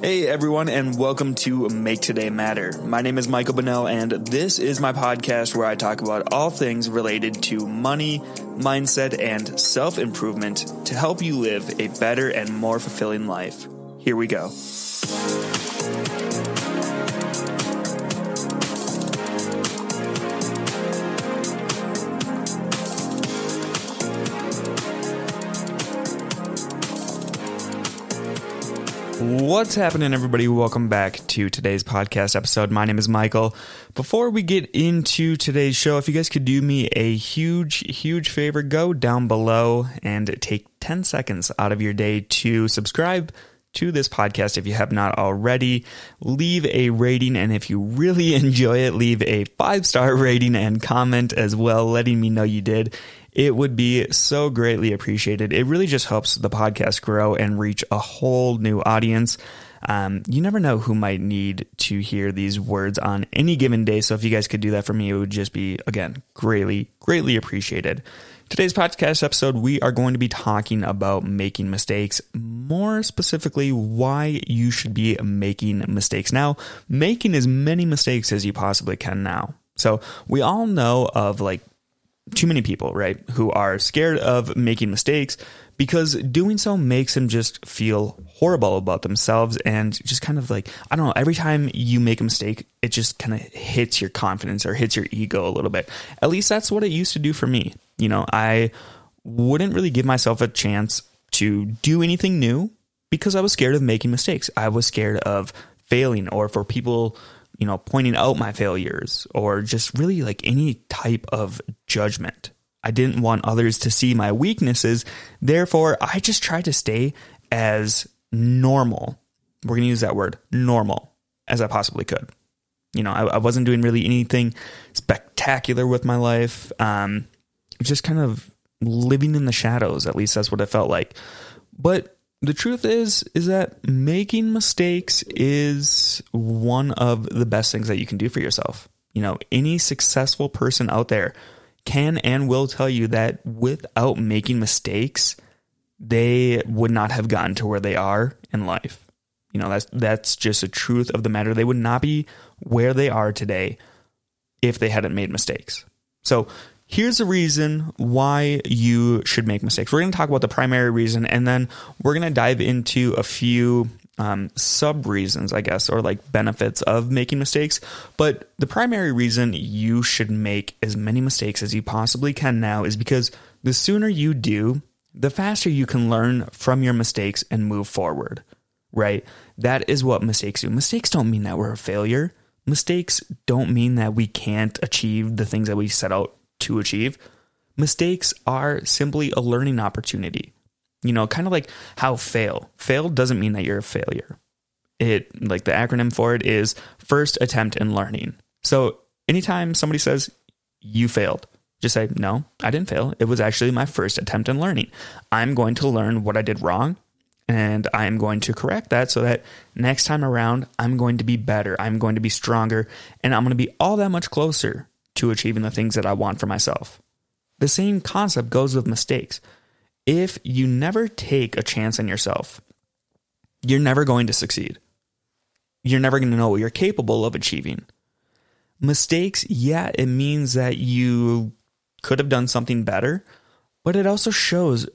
Hey everyone, and welcome to Make Today Matter. My name is Michael Bonnell, and this is my podcast where I talk about all things related to money, mindset, and self improvement to help you live a better and more fulfilling life. Here we go. What's happening, everybody? Welcome back to today's podcast episode. My name is Michael. Before we get into today's show, if you guys could do me a huge, huge favor, go down below and take 10 seconds out of your day to subscribe to this podcast if you have not already. Leave a rating, and if you really enjoy it, leave a five star rating and comment as well, letting me know you did it would be so greatly appreciated. It really just helps the podcast grow and reach a whole new audience. Um, you never know who might need to hear these words on any given day. So if you guys could do that for me, it would just be, again, greatly, greatly appreciated. Today's podcast episode, we are going to be talking about making mistakes, more specifically, why you should be making mistakes now, making as many mistakes as you possibly can now. So we all know of like too many people, right, who are scared of making mistakes because doing so makes them just feel horrible about themselves and just kind of like, I don't know, every time you make a mistake, it just kind of hits your confidence or hits your ego a little bit. At least that's what it used to do for me. You know, I wouldn't really give myself a chance to do anything new because I was scared of making mistakes. I was scared of failing or for people you know, pointing out my failures or just really like any type of judgment. I didn't want others to see my weaknesses. Therefore, I just tried to stay as normal. We're going to use that word normal as I possibly could. You know, I, I wasn't doing really anything spectacular with my life. Um, just kind of living in the shadows. At least that's what it felt like. But the truth is is that making mistakes is one of the best things that you can do for yourself. You know, any successful person out there can and will tell you that without making mistakes, they would not have gotten to where they are in life. You know, that's that's just a truth of the matter. They would not be where they are today if they hadn't made mistakes. So, here's the reason why you should make mistakes. We're going to talk about the primary reason, and then we're going to dive into a few um, sub reasons, I guess, or like benefits of making mistakes. But the primary reason you should make as many mistakes as you possibly can now is because the sooner you do, the faster you can learn from your mistakes and move forward, right? That is what mistakes do. Mistakes don't mean that we're a failure. Mistakes don't mean that we can't achieve the things that we set out to achieve. Mistakes are simply a learning opportunity. You know, kind of like how fail. Fail doesn't mean that you're a failure. It, like the acronym for it is first attempt in learning. So anytime somebody says you failed, just say, no, I didn't fail. It was actually my first attempt in learning. I'm going to learn what I did wrong and I'm going to correct that so that next time around, I'm going to be better. I'm going to be stronger and I'm going to be all that much closer to achieving the things that I want for myself. The same concept goes with mistakes. If you never take a chance on yourself, you're never going to succeed. You're never going to know what you're capable of achieving. Mistakes, yeah, it means that you could have done something better, but it also shows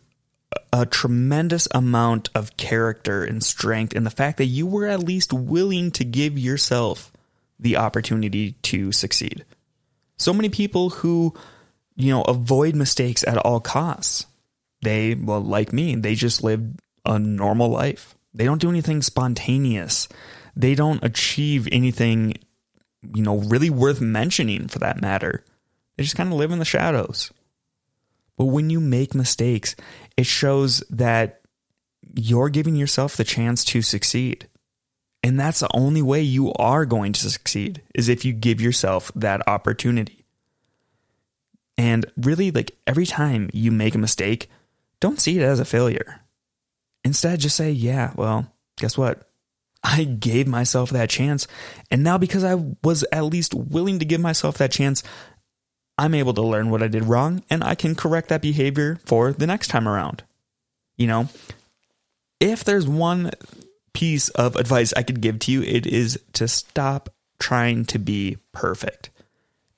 a tremendous amount of character and strength in the fact that you were at least willing to give yourself the opportunity to succeed. So many people who, you know, avoid mistakes at all costs. They, well, like me, they just live a normal life. They don't do anything spontaneous. They don't achieve anything, you know, really worth mentioning for that matter. They just kind of live in the shadows. But when you make mistakes, it shows that you're giving yourself the chance to succeed. And that's the only way you are going to succeed is if you give yourself that opportunity. And really, like every time you make a mistake, don't see it as a failure. Instead, just say, yeah, well, guess what? I gave myself that chance. And now, because I was at least willing to give myself that chance, I'm able to learn what I did wrong and I can correct that behavior for the next time around. You know, if there's one piece of advice I could give to you, it is to stop trying to be perfect.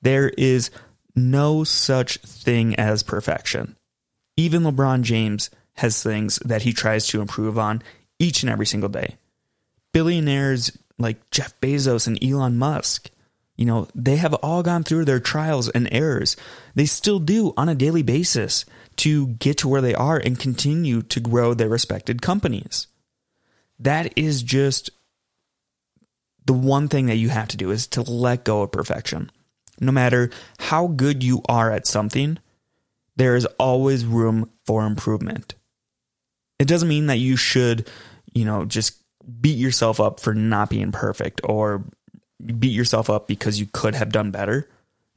There is no such thing as perfection. Even LeBron James has things that he tries to improve on each and every single day. Billionaires like Jeff Bezos and Elon Musk, you know, they have all gone through their trials and errors. They still do on a daily basis to get to where they are and continue to grow their respected companies. That is just the one thing that you have to do is to let go of perfection. No matter how good you are at something, there is always room for improvement. It doesn't mean that you should, you know, just beat yourself up for not being perfect or beat yourself up because you could have done better.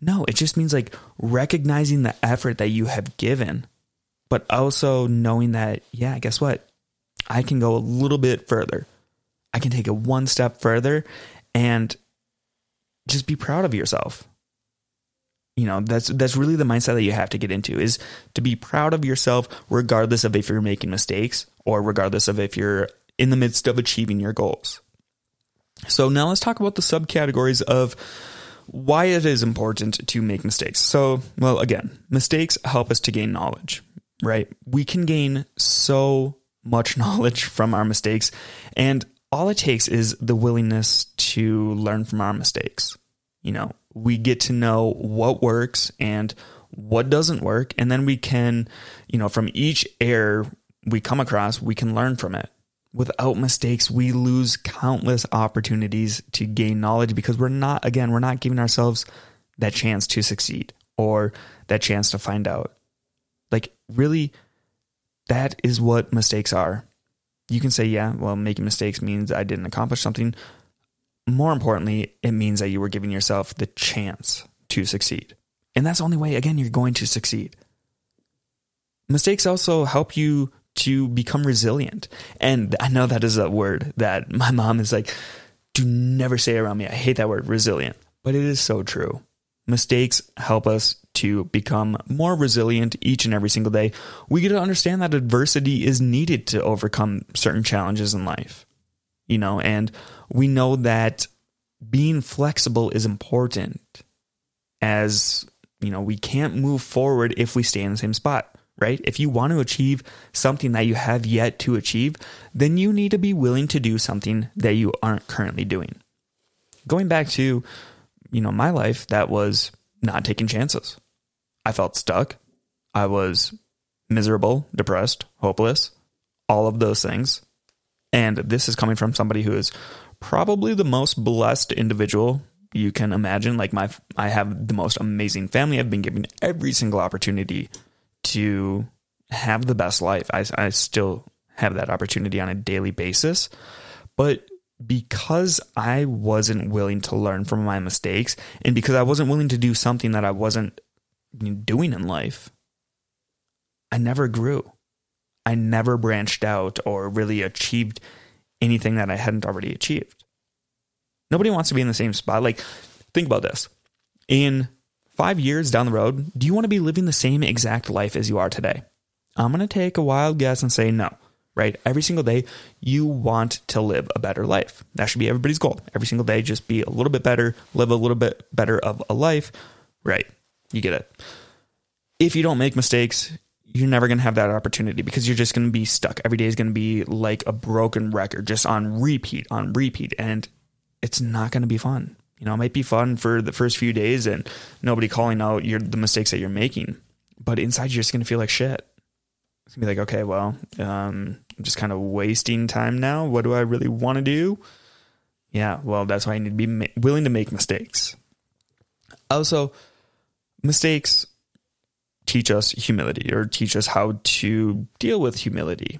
No, it just means like recognizing the effort that you have given, but also knowing that, yeah, guess what? I can go a little bit further. I can take it one step further and just be proud of yourself. You know, that's that's really the mindset that you have to get into is to be proud of yourself regardless of if you're making mistakes or regardless of if you're in the midst of achieving your goals. So now let's talk about the subcategories of why it is important to make mistakes. So, well, again, mistakes help us to gain knowledge, right? We can gain so much knowledge from our mistakes, and all it takes is the willingness to learn from our mistakes. You know, we get to know what works and what doesn't work. And then we can, you know, from each error we come across, we can learn from it. Without mistakes, we lose countless opportunities to gain knowledge because we're not, again, we're not giving ourselves that chance to succeed or that chance to find out. Like, really, that is what mistakes are. You can say, yeah, well, making mistakes means I didn't accomplish something more importantly, it means that you were giving yourself the chance to succeed. And that's the only way, again, you're going to succeed. Mistakes also help you to become resilient. And I know that is a word that my mom is like, do never say around me. I hate that word, resilient. But it is so true. Mistakes help us to become more resilient each and every single day. We get to understand that adversity is needed to overcome certain challenges in life you know, and we know that being flexible is important as, you know, we can't move forward if we stay in the same spot, right? If you want to achieve something that you have yet to achieve, then you need to be willing to do something that you aren't currently doing. Going back to, you know, my life, that was not taking chances. I felt stuck. I was miserable, depressed, hopeless, all of those things. And this is coming from somebody who is probably the most blessed individual you can imagine. Like my, I have the most amazing family. I've been given every single opportunity to have the best life. I, I still have that opportunity on a daily basis, but because I wasn't willing to learn from my mistakes and because I wasn't willing to do something that I wasn't doing in life, I never grew. I never branched out or really achieved anything that I hadn't already achieved. Nobody wants to be in the same spot. Like, think about this. In five years down the road, do you want to be living the same exact life as you are today? I'm going to take a wild guess and say no, right? Every single day, you want to live a better life. That should be everybody's goal. Every single day, just be a little bit better, live a little bit better of a life, right? You get it. If you don't make mistakes, you're never going to have that opportunity because you're just going to be stuck. Every day is going to be like a broken record, just on repeat, on repeat. And it's not going to be fun. You know, it might be fun for the first few days and nobody calling out your, the mistakes that you're making. But inside, you're just going to feel like shit. It's going to be like, okay, well, um, I'm just kind of wasting time now. What do I really want to do? Yeah, well, that's why I need to be ma- willing to make mistakes. Also, mistakes teach us humility or teach us how to deal with humility,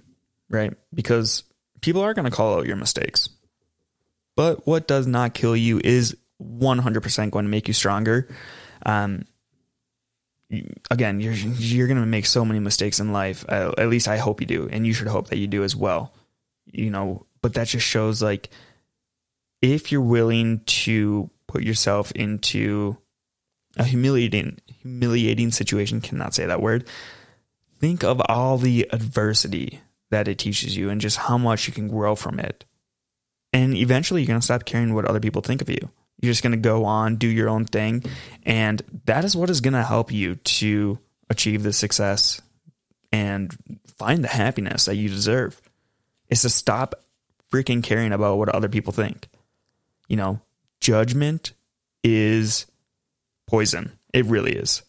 right? Because people are going to call out your mistakes. But what does not kill you is 100% going to make you stronger. Um, again, you're you're going to make so many mistakes in life. Uh, at least I hope you do, and you should hope that you do as well. You know, but that just shows like if you're willing to put yourself into a humiliating humiliating situation cannot say that word think of all the adversity that it teaches you and just how much you can grow from it And eventually you're going to stop caring what other people think of you. You're just going to go on, do your own thing. And that is what is going to help you to achieve the success and find the happiness that you deserve. Is to stop freaking caring about what other people think. You know, judgment is poison. It really is.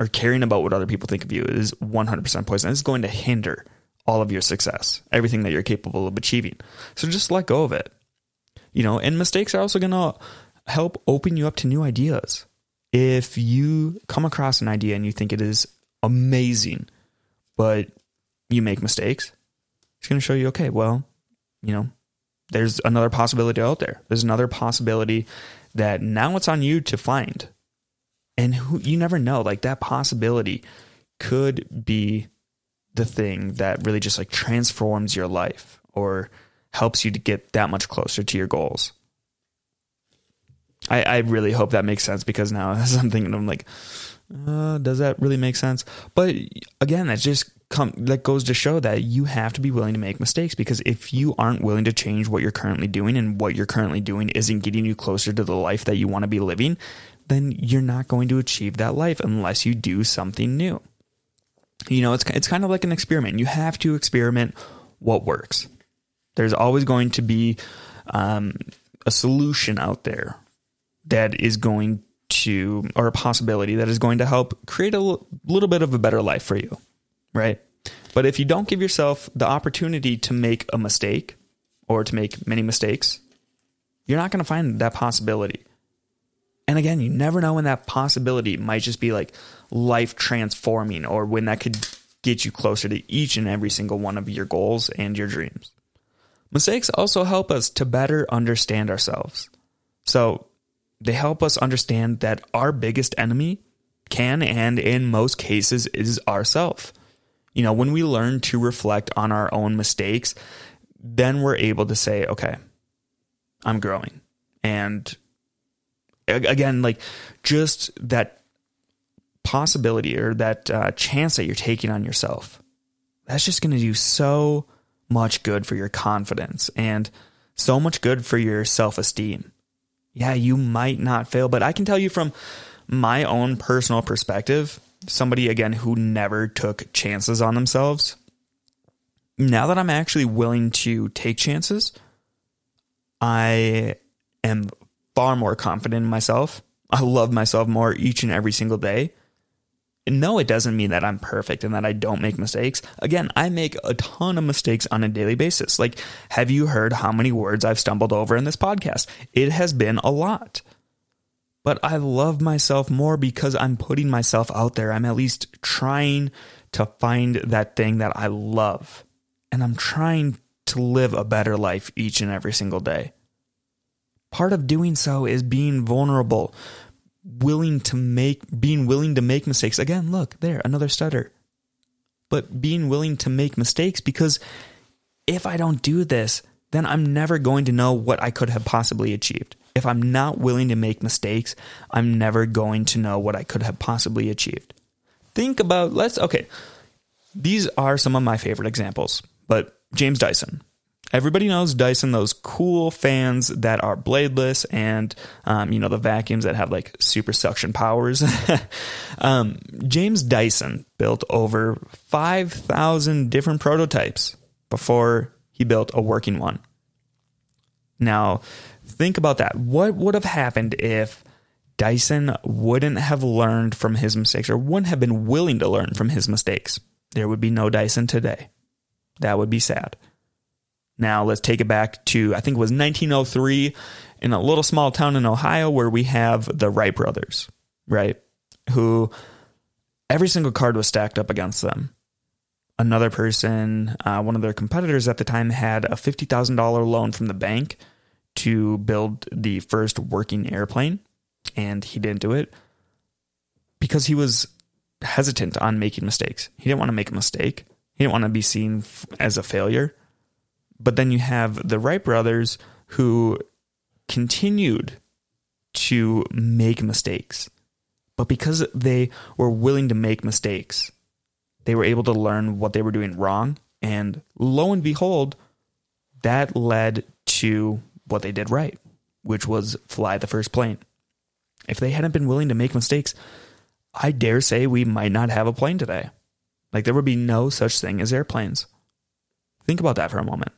Or caring about what other people think of you is 100% poison. It's going to hinder all of your success, everything that you're capable of achieving. So just let go of it. You know, and mistakes are also going to help open you up to new ideas. If you come across an idea and you think it is amazing, but you make mistakes, it's going to show you, okay, well, you know, there's another possibility out there. There's another possibility that now it's on you to find. And who, you never know, like that possibility could be the thing that really just like transforms your life or helps you to get that much closer to your goals. I, I really hope that makes sense because now I'm thinking, I'm like, uh, does that really make sense? But again, that just come that goes to show that you have to be willing to make mistakes because if you aren't willing to change what you're currently doing and what you're currently doing isn't getting you closer to the life that you want to be living, then you're not going to achieve that life unless you do something new. You know, it's it's kind of like an experiment. You have to experiment what works. There's always going to be um, a solution out there that is going to, or a possibility that is going to help create a l- little bit of a better life for you right? But if you don't give yourself the opportunity to make a mistake or to make many mistakes, you're not going to find that possibility. And again, you never know when that possibility might just be like life transforming or when that could get you closer to each and every single one of your goals and your dreams. Mistakes also help us to better understand ourselves. So they help us understand that our biggest enemy can and in most cases is ourself. You know, when we learn to reflect on our own mistakes, then we're able to say, okay, I'm growing. And again, like just that possibility or that uh, chance that you're taking on yourself, that's just going to do so much good for your confidence and so much good for your self esteem. Yeah, you might not fail, but I can tell you from my own personal perspective, somebody again who never took chances on themselves. Now that I'm actually willing to take chances, I am far more confident in myself. I love myself more each and every single day. And no, it doesn't mean that I'm perfect and that I don't make mistakes. Again, I make a ton of mistakes on a daily basis. Like, have you heard how many words I've stumbled over in this podcast? It has been a lot but I love myself more because I'm putting myself out there. I'm at least trying to find that thing that I love. And I'm trying to live a better life each and every single day. Part of doing so is being vulnerable, willing to make being willing to make mistakes. Again, look, there, another stutter. But being willing to make mistakes because if I don't do this, then I'm never going to know what I could have possibly achieved. If I'm not willing to make mistakes, I'm never going to know what I could have possibly achieved. Think about, let's, okay, these are some of my favorite examples, but James Dyson. Everybody knows Dyson, those cool fans that are bladeless and, um, you know, the vacuums that have like super suction powers. um, James Dyson built over 5,000 different prototypes before he built a working one. Now, think about that. What would have happened if Dyson wouldn't have learned from his mistakes or wouldn't have been willing to learn from his mistakes? There would be no Dyson today. That would be sad. Now, let's take it back to, I think it was 1903 in a little small town in Ohio where we have the Wright brothers, right? Who every single card was stacked up against them another person, uh, one of their competitors at the time, had a $50,000 loan from the bank to build the first working airplane, and he didn't do it because he was hesitant on making mistakes. He didn't want to make a mistake, he didn't want to be seen as a failure. But then you have the Wright brothers who continued to make mistakes. But because they were willing to make mistakes, they were able to learn what they were doing wrong. And lo and behold, that led to what they did right, which was fly the first plane. If they hadn't been willing to make mistakes, I dare say we might not have a plane today. Like there would be no such thing as airplanes. Think about that for a moment.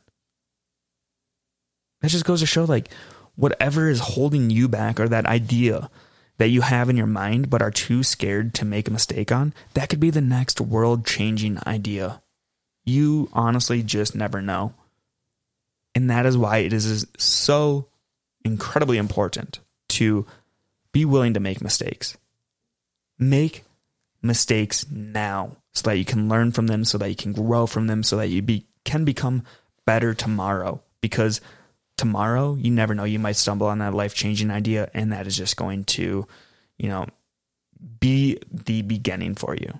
That just goes to show like whatever is holding you back or that idea that you have in your mind but are too scared to make a mistake on, that could be the next world changing idea. You honestly just never know. And that is why it is so incredibly important to be willing to make mistakes. Make mistakes now so that you can learn from them, so that you can grow from them, so that you be, can become better tomorrow. Because tomorrow, you never know, you might stumble on that life changing idea, and that is just going to, you know, be the beginning for you.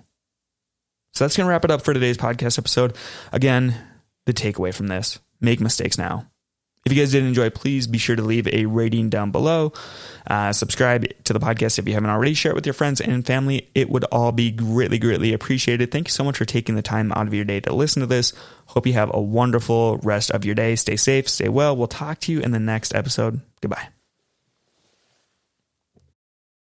So that's going to wrap it up for today's podcast episode. Again, the takeaway from this make mistakes now. If you guys did enjoy, please be sure to leave a rating down below. Uh, subscribe to the podcast if you haven't already. Share it with your friends and family. It would all be greatly, greatly appreciated. Thank you so much for taking the time out of your day to listen to this. Hope you have a wonderful rest of your day. Stay safe, stay well. We'll talk to you in the next episode. Goodbye.